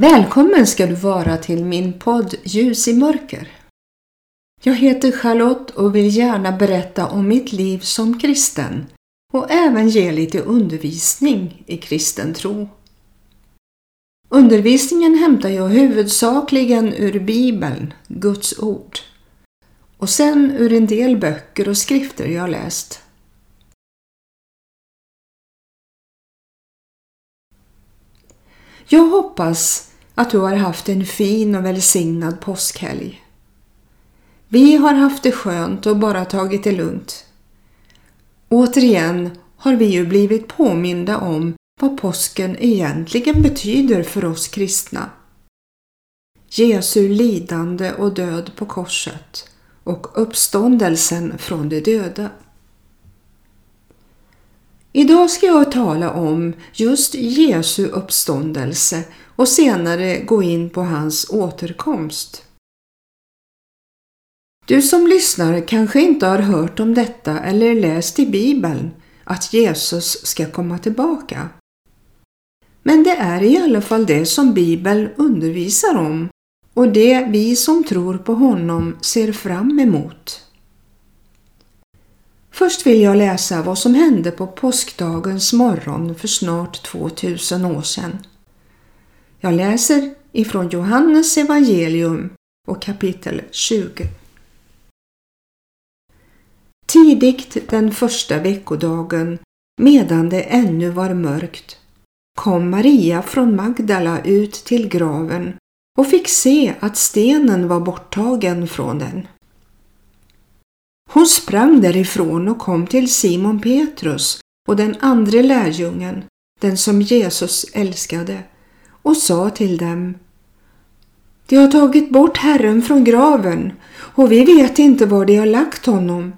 Välkommen ska du vara till min podd Ljus i mörker. Jag heter Charlotte och vill gärna berätta om mitt liv som kristen och även ge lite undervisning i kristen tro. Undervisningen hämtar jag huvudsakligen ur Bibeln, Guds ord, och sen ur en del böcker och skrifter jag läst. Jag hoppas att du har haft en fin och välsignad påskhelg. Vi har haft det skönt och bara tagit det lugnt. Återigen har vi ju blivit påminda om vad påsken egentligen betyder för oss kristna. Jesu lidande och död på korset och uppståndelsen från de döda. Idag ska jag tala om just Jesu uppståndelse och senare gå in på hans återkomst. Du som lyssnar kanske inte har hört om detta eller läst i Bibeln att Jesus ska komma tillbaka. Men det är i alla fall det som Bibeln undervisar om och det vi som tror på honom ser fram emot. Först vill jag läsa vad som hände på påskdagens morgon för snart 2000 år sedan. Jag läser ifrån Johannes evangelium och kapitel 20. Tidigt den första veckodagen, medan det ännu var mörkt, kom Maria från Magdala ut till graven och fick se att stenen var borttagen från den. Hon sprang därifrån och kom till Simon Petrus och den andra lärjungen, den som Jesus älskade, och sa till dem De har tagit bort Herren från graven och vi vet inte var de har lagt honom.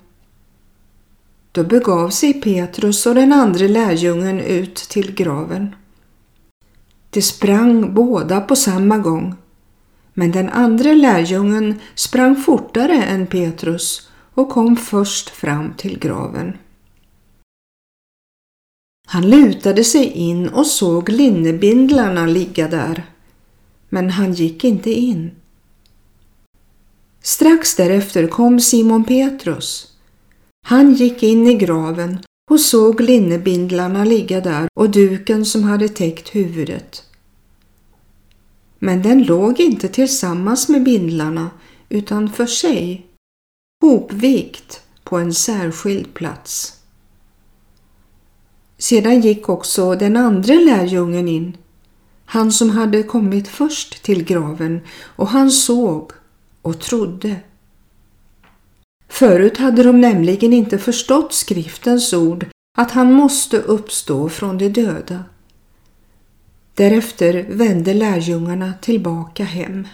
Då begav sig Petrus och den andra lärjungen ut till graven. De sprang båda på samma gång, men den andra lärjungen sprang fortare än Petrus och kom först fram till graven. Han lutade sig in och såg linnebindlarna ligga där, men han gick inte in. Strax därefter kom Simon Petrus. Han gick in i graven och såg linnebindlarna ligga där och duken som hade täckt huvudet. Men den låg inte tillsammans med bindlarna utan för sig hopvikt på en särskild plats. Sedan gick också den andra lärjungen in, han som hade kommit först till graven, och han såg och trodde. Förut hade de nämligen inte förstått skriftens ord att han måste uppstå från de döda. Därefter vände lärjungarna tillbaka hem.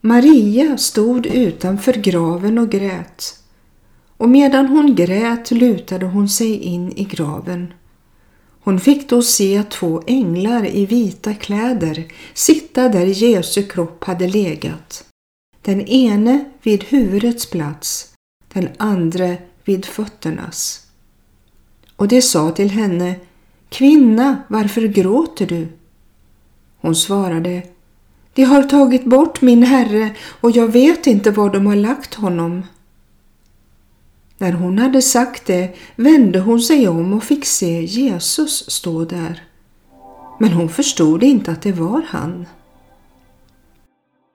Maria stod utanför graven och grät och medan hon grät lutade hon sig in i graven. Hon fick då se två änglar i vita kläder sitta där Jesu kropp hade legat. Den ene vid huvudets plats, den andra vid fötternas. Och det sa till henne, Kvinna, varför gråter du? Hon svarade, de har tagit bort min herre och jag vet inte var de har lagt honom. När hon hade sagt det vände hon sig om och fick se Jesus stå där. Men hon förstod inte att det var han.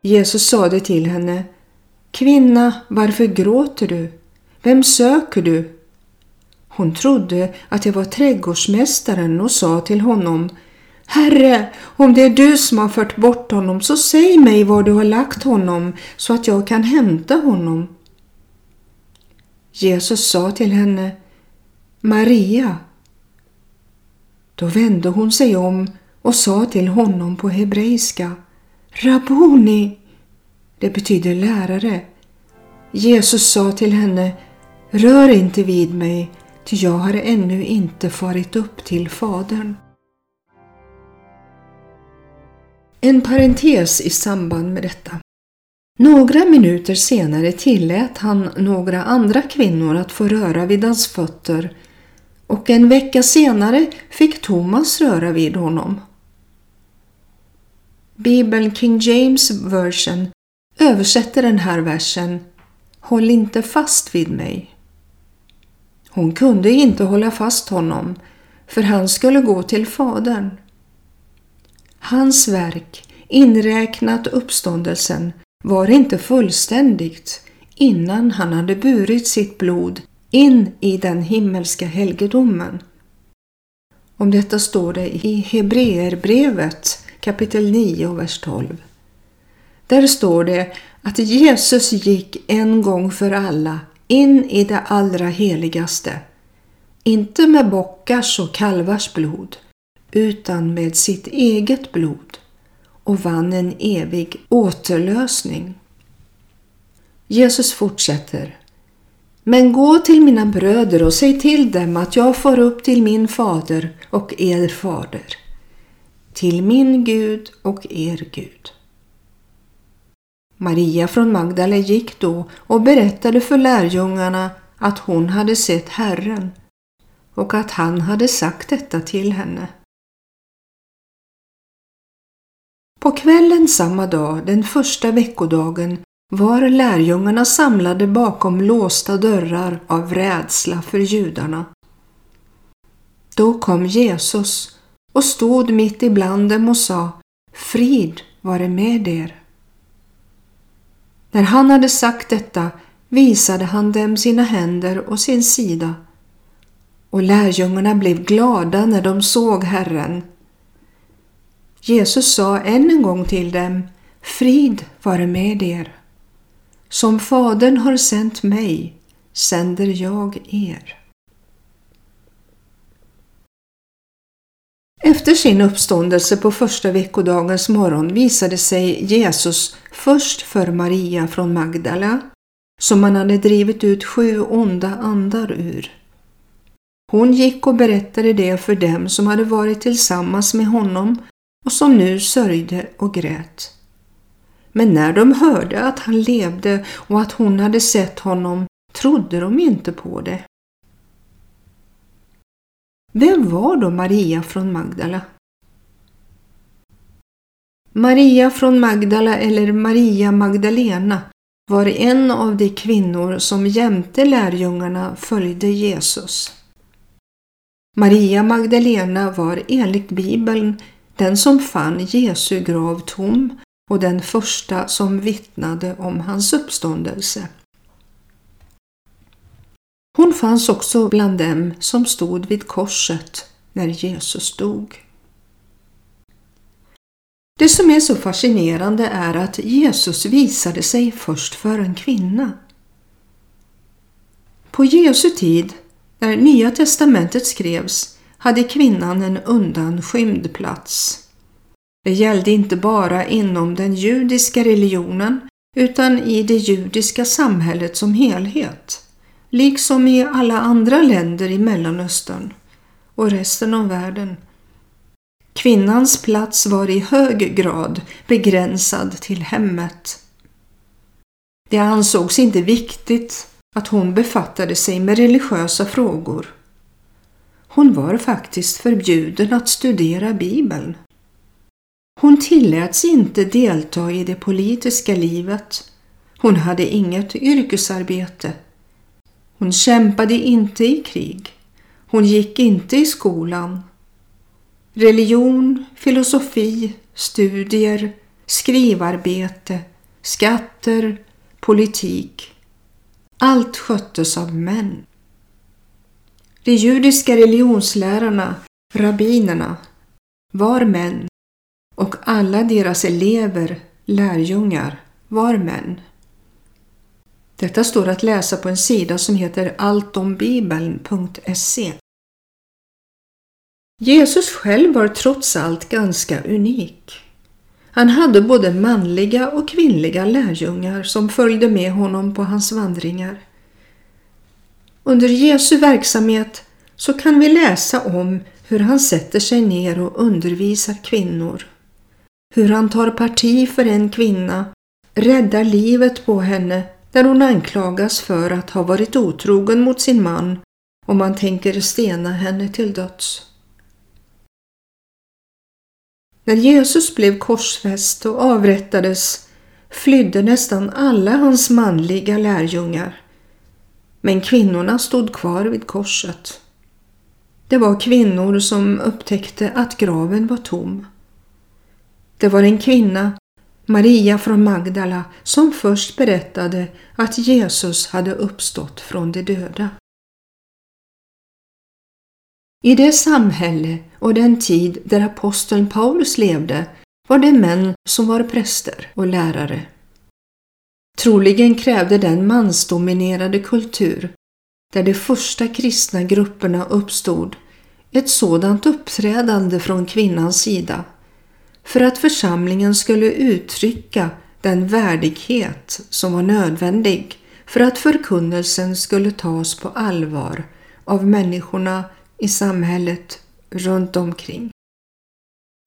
Jesus sade till henne Kvinna, varför gråter du? Vem söker du? Hon trodde att det var trädgårdsmästaren och sa till honom Herre, om det är du som har fört bort honom så säg mig var du har lagt honom så att jag kan hämta honom. Jesus sa till henne Maria. Då vände hon sig om och sa till honom på hebreiska Rabuni. Det betyder lärare. Jesus sa till henne Rör inte vid mig, ty jag har ännu inte farit upp till Fadern. En parentes i samband med detta. Några minuter senare tillät han några andra kvinnor att få röra vid hans fötter och en vecka senare fick Thomas röra vid honom. Bibeln King James version översätter den här versen Håll inte fast vid mig. Hon kunde inte hålla fast honom för han skulle gå till Fadern. Hans verk, inräknat uppståndelsen, var inte fullständigt innan han hade burit sitt blod in i den himmelska helgedomen. Om detta står det i Hebreerbrevet kapitel 9 och vers 12. Där står det att Jesus gick en gång för alla in i det allra heligaste. Inte med bockars och kalvars blod, utan med sitt eget blod och vann en evig återlösning. Jesus fortsätter. Men gå till mina bröder och säg till dem att jag får upp till min fader och er fader, till min Gud och er Gud. Maria från Magdala gick då och berättade för lärjungarna att hon hade sett Herren och att han hade sagt detta till henne. På kvällen samma dag, den första veckodagen, var lärjungarna samlade bakom låsta dörrar av rädsla för judarna. Då kom Jesus och stod mitt ibland dem och sa Frid vare med er. När han hade sagt detta visade han dem sina händer och sin sida och lärjungarna blev glada när de såg Herren. Jesus sa än en gång till dem Frid vare med er. Som Fadern har sänt mig sänder jag er. Efter sin uppståndelse på första veckodagens morgon visade sig Jesus först för Maria från Magdala, som han hade drivit ut sju onda andar ur. Hon gick och berättade det för dem som hade varit tillsammans med honom och som nu sörjde och grät. Men när de hörde att han levde och att hon hade sett honom trodde de inte på det. Vem var då Maria från Magdala? Maria från Magdala eller Maria Magdalena var en av de kvinnor som jämte lärjungarna följde Jesus. Maria Magdalena var enligt Bibeln den som fann Jesu grav tom och den första som vittnade om hans uppståndelse. Hon fanns också bland dem som stod vid korset när Jesus dog. Det som är så fascinerande är att Jesus visade sig först för en kvinna. På Jesu tid, när Nya testamentet skrevs, hade kvinnan en undanskymd plats. Det gällde inte bara inom den judiska religionen utan i det judiska samhället som helhet liksom i alla andra länder i Mellanöstern och resten av världen. Kvinnans plats var i hög grad begränsad till hemmet. Det ansågs inte viktigt att hon befattade sig med religiösa frågor. Hon var faktiskt förbjuden att studera Bibeln. Hon tilläts inte delta i det politiska livet. Hon hade inget yrkesarbete hon kämpade inte i krig. Hon gick inte i skolan. Religion, filosofi, studier, skrivarbete, skatter, politik. Allt sköttes av män. De judiska religionslärarna, rabbinerna, var män och alla deras elever, lärjungar, var män. Detta står att läsa på en sida som heter alltombibeln.se. Jesus själv var trots allt ganska unik. Han hade både manliga och kvinnliga lärjungar som följde med honom på hans vandringar. Under Jesu verksamhet så kan vi läsa om hur han sätter sig ner och undervisar kvinnor. Hur han tar parti för en kvinna, räddar livet på henne där hon anklagas för att ha varit otrogen mot sin man och man tänker stena henne till döds. När Jesus blev korsfäst och avrättades flydde nästan alla hans manliga lärjungar. Men kvinnorna stod kvar vid korset. Det var kvinnor som upptäckte att graven var tom. Det var en kvinna, Maria från Magdala, som först berättade att Jesus hade uppstått från de döda. I det samhälle och den tid där aposteln Paulus levde var det män som var präster och lärare. Troligen krävde den mansdominerade kultur där de första kristna grupperna uppstod ett sådant uppträdande från kvinnans sida för att församlingen skulle uttrycka den värdighet som var nödvändig för att förkunnelsen skulle tas på allvar av människorna i samhället runt omkring.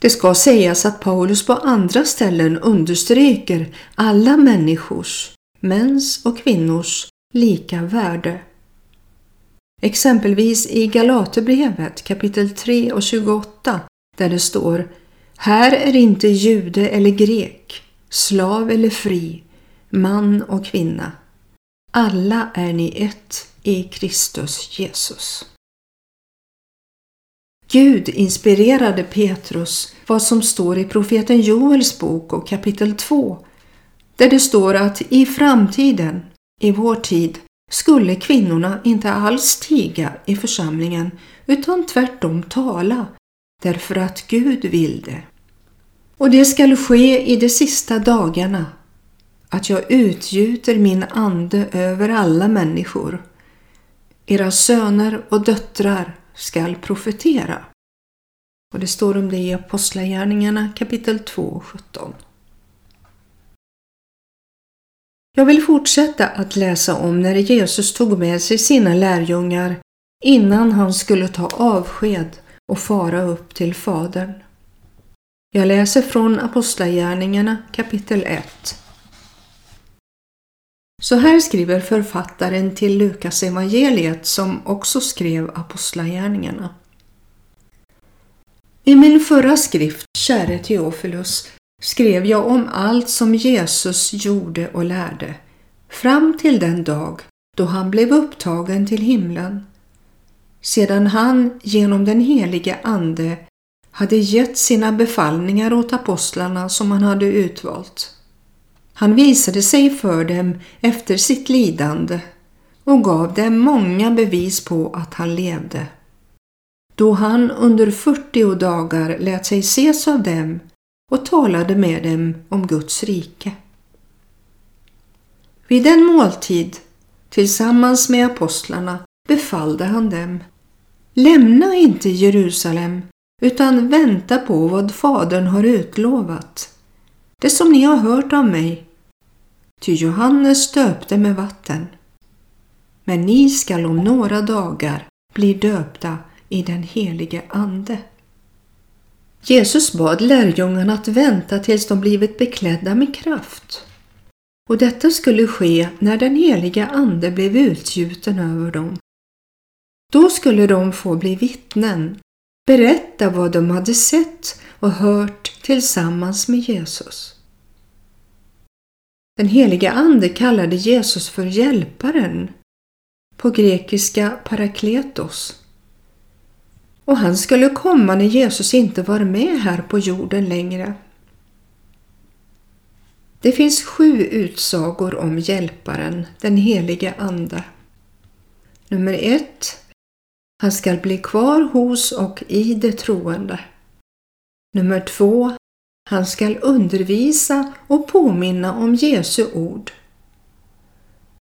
Det ska sägas att Paulus på andra ställen understryker alla människors, mäns och kvinnors, lika värde. Exempelvis i Galaterbrevet kapitel 3 och 28 där det står Här är inte jude eller grek, slav eller fri, man och kvinna. Alla är ni ett i Kristus Jesus. Gud inspirerade Petrus vad som står i profeten Joels bok och kapitel 2 där det står att i framtiden, i vår tid, skulle kvinnorna inte alls tiga i församlingen utan tvärtom tala därför att Gud vill det. Och det skall ske i de sista dagarna att jag utgjuter min ande över alla människor. Era söner och döttrar skall profetera. Och det står om det i Apostlagärningarna kapitel 2 och 17. Jag vill fortsätta att läsa om när Jesus tog med sig sina lärjungar innan han skulle ta avsked och fara upp till Fadern. Jag läser från Apostlagärningarna kapitel 1. Så här skriver författaren till Lukas evangeliet som också skrev Apostlagärningarna. I min förra skrift, käre Teofilus, skrev jag om allt som Jesus gjorde och lärde, fram till den dag då han blev upptagen till himlen, sedan han genom den helige Ande hade gett sina befallningar åt apostlarna som han hade utvalt. Han visade sig för dem efter sitt lidande och gav dem många bevis på att han levde. Då han under 40 dagar lät sig ses av dem och talade med dem om Guds rike. Vid en måltid tillsammans med apostlarna befallde han dem Lämna inte Jerusalem utan vänta på vad Fadern har utlovat. Det som ni har hört av mig. Ty Johannes döpte med vatten. Men ni skall om några dagar bli döpta i den helige Ande. Jesus bad lärjungarna att vänta tills de blivit beklädda med kraft. Och detta skulle ske när den heliga Ande blev utgjuten över dem. Då skulle de få bli vittnen, berätta vad de hade sett och hört tillsammans med Jesus. Den heliga Ande kallade Jesus för Hjälparen, på grekiska parakletos och han skulle komma när Jesus inte var med här på jorden längre. Det finns sju utsagor om Hjälparen, den helige Ande. Nummer ett. Han skall bli kvar hos och i det troende. Nummer två. Han skall undervisa och påminna om Jesu ord.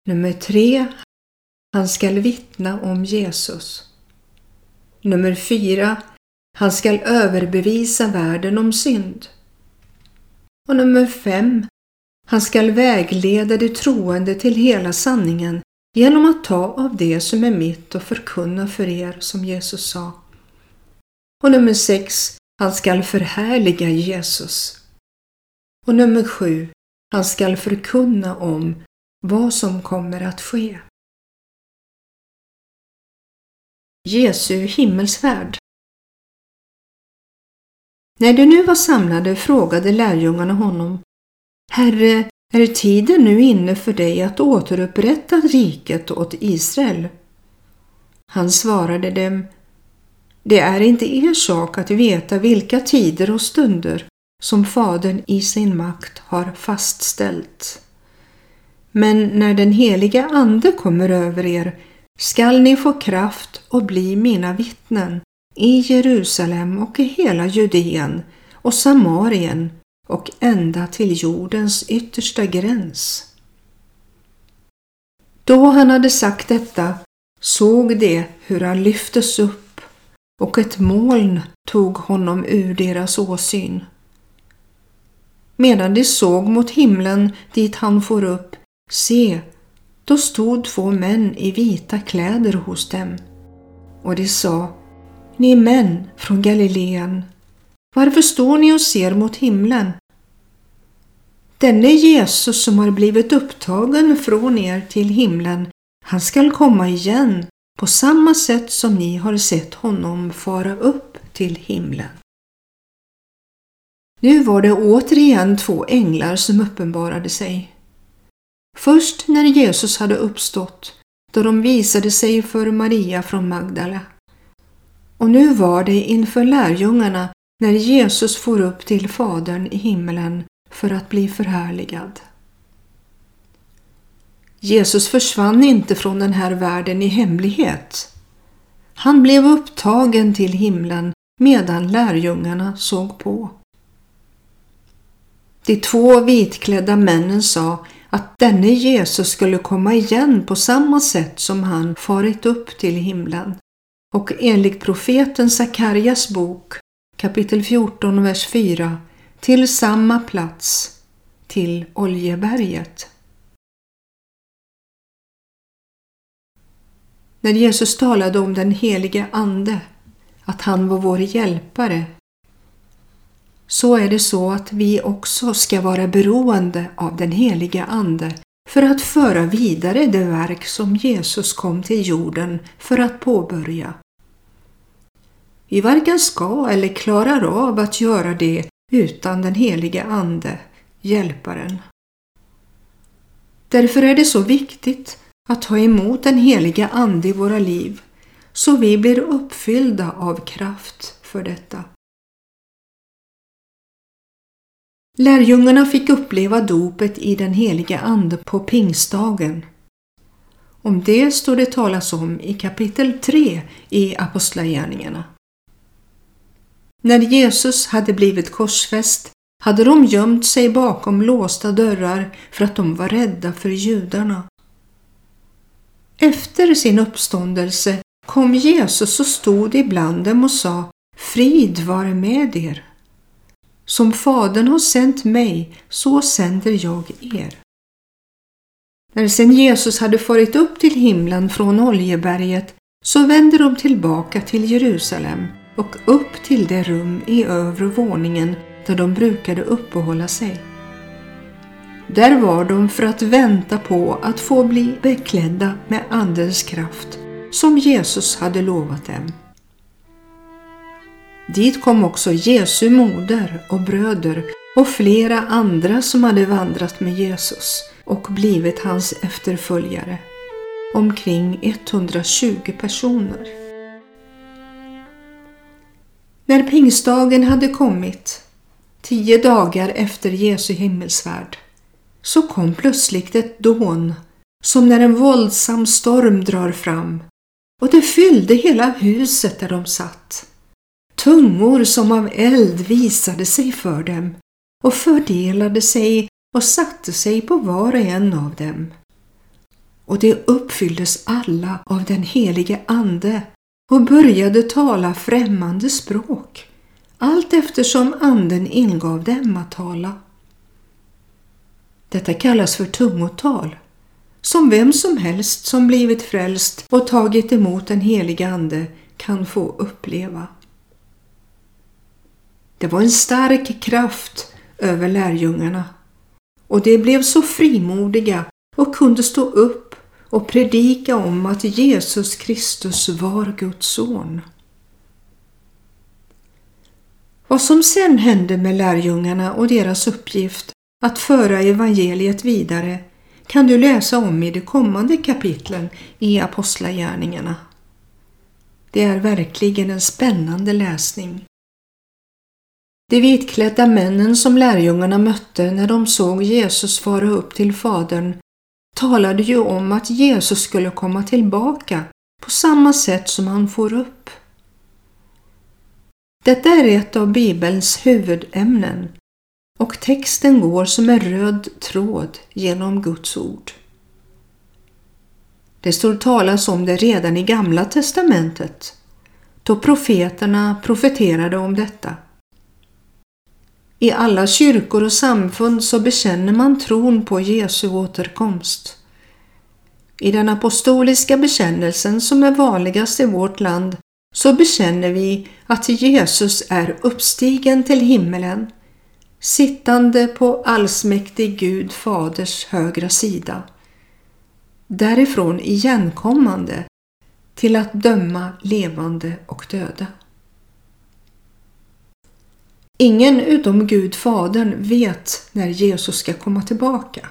Nummer tre. Han skall vittna om Jesus. Nummer fyra. Han skall överbevisa världen om synd. Och nummer fem. Han skall vägleda de troende till hela sanningen genom att ta av det som är mitt och förkunna för er, som Jesus sa. Och nummer sex. Han skall förhärliga Jesus. Och nummer sju. Han skall förkunna om vad som kommer att ske. Jesu himmelsfärd. När de nu var samlade frågade lärjungarna honom Herre, är tiden nu inne för dig att återupprätta riket åt Israel? Han svarade dem det är inte er sak att veta vilka tider och stunder som Fadern i sin makt har fastställt. Men när den heliga Ande kommer över er skall ni få kraft och bli mina vittnen i Jerusalem och i hela Judeen och Samarien och ända till jordens yttersta gräns. Då han hade sagt detta såg de hur han lyftes upp och ett moln tog honom ur deras åsyn. Medan de såg mot himlen dit han for upp, se, då stod två män i vita kläder hos dem. Och de sa, ni män från Galileen, varför står ni och ser mot himlen? Denne Jesus som har blivit upptagen från er till himlen, han skall komma igen på samma sätt som ni har sett honom fara upp till himlen. Nu var det återigen två änglar som uppenbarade sig. Först när Jesus hade uppstått, då de visade sig för Maria från Magdala. Och nu var det inför lärjungarna när Jesus for upp till Fadern i himmelen för att bli förhärligad. Jesus försvann inte från den här världen i hemlighet. Han blev upptagen till himlen medan lärjungarna såg på. De två vitklädda männen sa att denne Jesus skulle komma igen på samma sätt som han farit upp till himlen. Och enligt profeten Sakarjas bok kapitel 14, vers 4 till samma plats, till Oljeberget. När Jesus talade om den helige Ande, att han var vår hjälpare, så är det så att vi också ska vara beroende av den helige Ande för att föra vidare det verk som Jesus kom till jorden för att påbörja. Vi varken ska eller klarar av att göra det utan den helige Ande, Hjälparen. Därför är det så viktigt att ta emot den heliga Ande i våra liv så vi blir uppfyllda av kraft för detta. Lärjungarna fick uppleva dopet i den heliga Ande på pingstdagen. Om det står det talas om i kapitel 3 i Apostlagärningarna. När Jesus hade blivit korsfäst hade de gömt sig bakom låsta dörrar för att de var rädda för judarna. Efter sin uppståndelse kom Jesus och stod ibland dem och sa Frid vare med er. Som Fadern har sänt mig, så sänder jag er. När sedan Jesus hade farit upp till himlen från Oljeberget så vände de tillbaka till Jerusalem och upp till det rum i övre våningen där de brukade uppehålla sig. Där var de för att vänta på att få bli beklädda med Andens kraft som Jesus hade lovat dem. Dit kom också Jesu moder och bröder och flera andra som hade vandrat med Jesus och blivit hans efterföljare. Omkring 120 personer. När pingstdagen hade kommit, tio dagar efter Jesu himmelsfärd, så kom plötsligt ett dån som när en våldsam storm drar fram och det fyllde hela huset där de satt. Tungor som av eld visade sig för dem och fördelade sig och satte sig på var och en av dem. Och de uppfylldes alla av den helige Ande och började tala främmande språk allt eftersom anden ingav dem att tala. Detta kallas för tungotal, som vem som helst som blivit frälst och tagit emot den helige Ande kan få uppleva. Det var en stark kraft över lärjungarna och de blev så frimodiga och kunde stå upp och predika om att Jesus Kristus var Guds son. Vad som sen hände med lärjungarna och deras uppgift att föra evangeliet vidare kan du läsa om i de kommande kapitlen i Apostlagärningarna. Det är verkligen en spännande läsning. De vitklädda männen som lärjungarna mötte när de såg Jesus fara upp till Fadern talade ju om att Jesus skulle komma tillbaka på samma sätt som han får upp. Detta är ett av Bibelns huvudämnen och texten går som en röd tråd genom Guds ord. Det står talas om det redan i Gamla testamentet då profeterna profeterade om detta. I alla kyrkor och samfund så bekänner man tron på Jesu återkomst. I den apostoliska bekännelsen som är vanligast i vårt land så bekänner vi att Jesus är uppstigen till himmelen, sittande på allsmäktig Gud faders högra sida. Därifrån igenkommande till att döma levande och döda. Ingen utom Gud Fadern vet när Jesus ska komma tillbaka.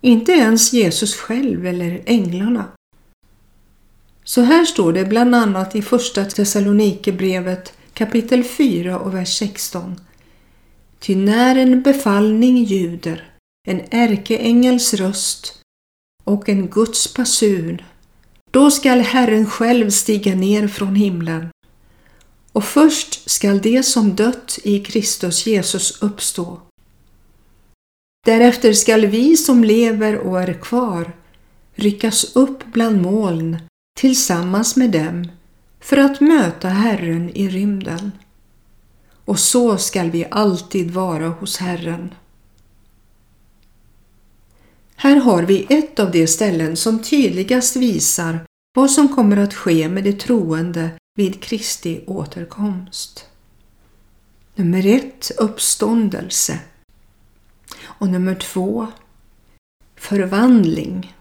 Inte ens Jesus själv eller änglarna. Så här står det bland annat i Första Thessalonikerbrevet kapitel 4 och vers 16. Ty när en befallning ljuder, en ärkeängels röst och en Guds basun, då skall Herren själv stiga ner från himlen och först skall de som dött i Kristus Jesus uppstå. Därefter skall vi som lever och är kvar ryckas upp bland moln tillsammans med dem för att möta Herren i rymden. Och så skall vi alltid vara hos Herren. Här har vi ett av de ställen som tydligast visar vad som kommer att ske med de troende vid Kristi återkomst. Nummer ett, uppståndelse. Och nummer två, förvandling.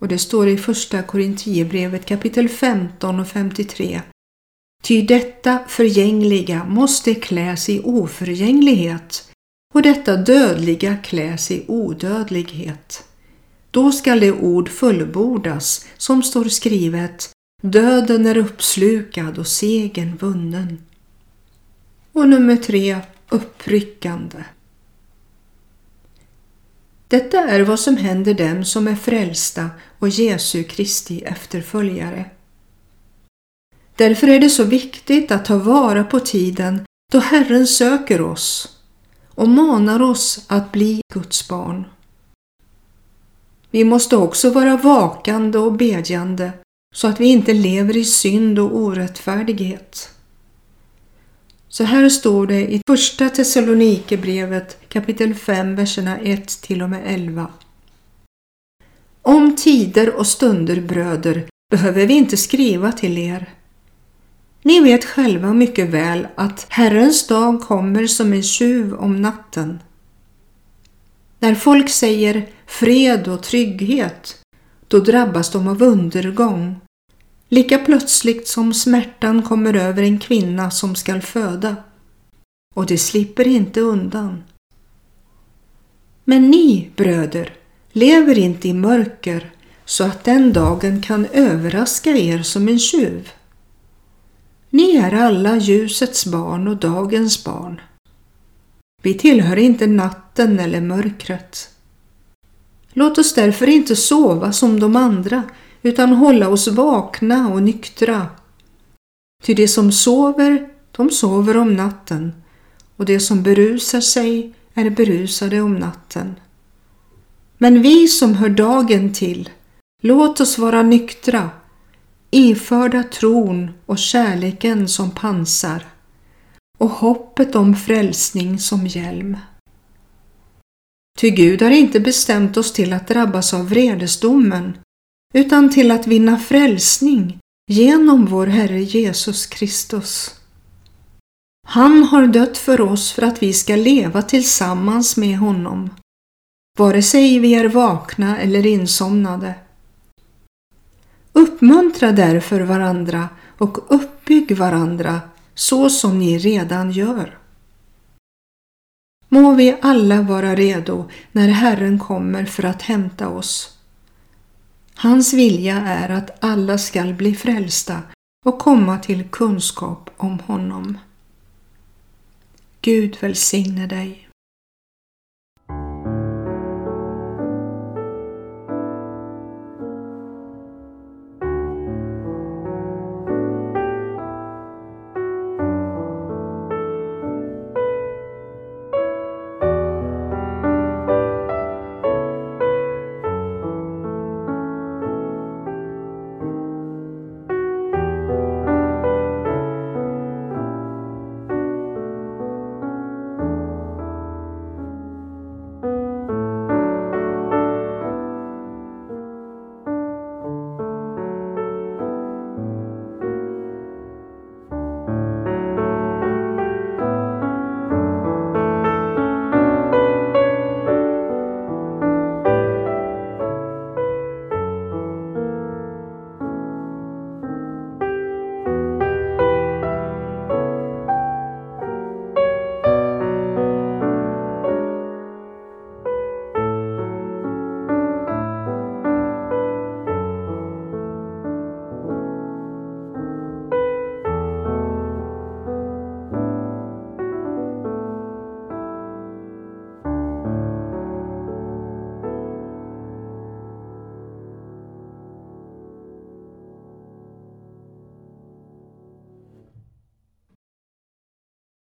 Och det står i första Korinthierbrevet kapitel 15 och 53. Ty detta förgängliga måste kläs i oförgänglighet och detta dödliga kläs i odödlighet. Då skall det ord fullbordas som står skrivet Döden är uppslukad och segern vunnen. Och nummer tre, uppryckande. Detta är vad som händer dem som är frälsta och Jesu Kristi efterföljare. Därför är det så viktigt att ta vara på tiden då Herren söker oss och manar oss att bli Guds barn. Vi måste också vara vakande och bedjande så att vi inte lever i synd och orättfärdighet. Så här står det i Första Thessalonikerbrevet kapitel 5, verserna 1 till och med 11. Om tider och stunder, bröder, behöver vi inte skriva till er. Ni vet själva mycket väl att Herrens dag kommer som en tjuv om natten. När folk säger fred och trygghet, då drabbas de av undergång. Lika plötsligt som smärtan kommer över en kvinna som skall föda. Och det slipper inte undan. Men ni, bröder, lever inte i mörker så att den dagen kan överraska er som en tjuv. Ni är alla ljusets barn och dagens barn. Vi tillhör inte natten eller mörkret. Låt oss därför inte sova som de andra utan hålla oss vakna och nyktra. Ty de som sover, de sover om natten och de som berusar sig är berusade om natten. Men vi som hör dagen till, låt oss vara nyktra, iförda tron och kärleken som pansar och hoppet om frälsning som hjälm. Ty Gud har inte bestämt oss till att drabbas av vredesdomen utan till att vinna frälsning genom vår Herre Jesus Kristus. Han har dött för oss för att vi ska leva tillsammans med honom, vare sig vi är vakna eller insomnade. Uppmuntra därför varandra och uppbygg varandra så som ni redan gör. må vi alla vara redo när Herren kommer för att hämta oss. Hans vilja är att alla skall bli frälsta och komma till kunskap om honom. Gud välsigne dig.